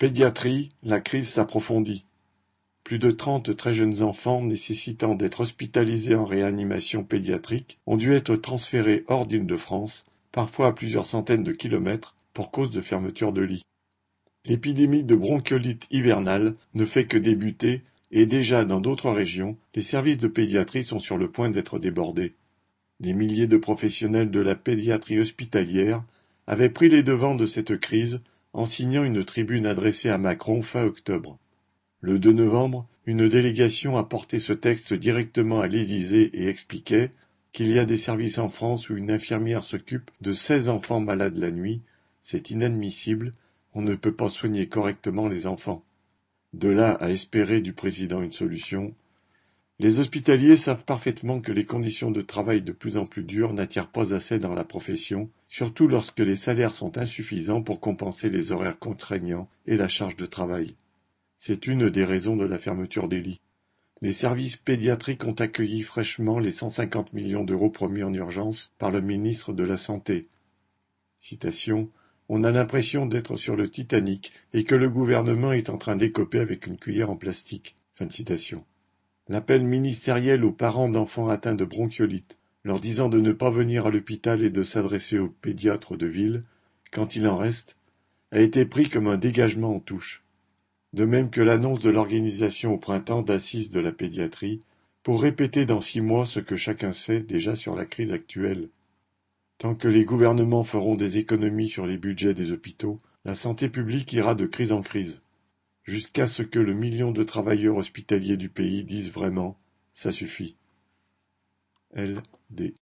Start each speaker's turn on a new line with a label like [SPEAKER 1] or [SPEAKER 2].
[SPEAKER 1] Pédiatrie, la crise s'approfondit. Plus de trente très jeunes enfants nécessitant d'être hospitalisés en réanimation pédiatrique ont dû être transférés hors d'Île-de-France, parfois à plusieurs centaines de kilomètres, pour cause de fermeture de lits. L'épidémie de bronchiolite hivernale ne fait que débuter et déjà dans d'autres régions, les services de pédiatrie sont sur le point d'être débordés. Des milliers de professionnels de la pédiatrie hospitalière avaient pris les devants de cette crise en signant une tribune adressée à Macron fin octobre. Le 2 novembre, une délégation a porté ce texte directement à l'Élysée et expliquait qu'il y a des services en France où une infirmière s'occupe de seize enfants malades la nuit. C'est inadmissible, on ne peut pas soigner correctement les enfants. De là à espérer du président une solution. Les hospitaliers savent parfaitement que les conditions de travail de plus en plus dures n'attirent pas assez dans la profession, surtout lorsque les salaires sont insuffisants pour compenser les horaires contraignants et la charge de travail. C'est une des raisons de la fermeture des lits. Les services pédiatriques ont accueilli fraîchement les 150 millions d'euros promis en urgence par le ministre de la Santé. Citation on a l'impression d'être sur le Titanic et que le gouvernement est en train d'écoper avec une cuillère en plastique. Fin citation. L'appel ministériel aux parents d'enfants atteints de bronchiolite, leur disant de ne pas venir à l'hôpital et de s'adresser aux pédiatres de ville, quand il en reste, a été pris comme un dégagement en touche. De même que l'annonce de l'organisation au printemps d'assises de la pédiatrie, pour répéter dans six mois ce que chacun sait déjà sur la crise actuelle. Tant que les gouvernements feront des économies sur les budgets des hôpitaux, la santé publique ira de crise en crise, jusqu'à ce que le million de travailleurs hospitaliers du pays disent vraiment ça suffit. L. D.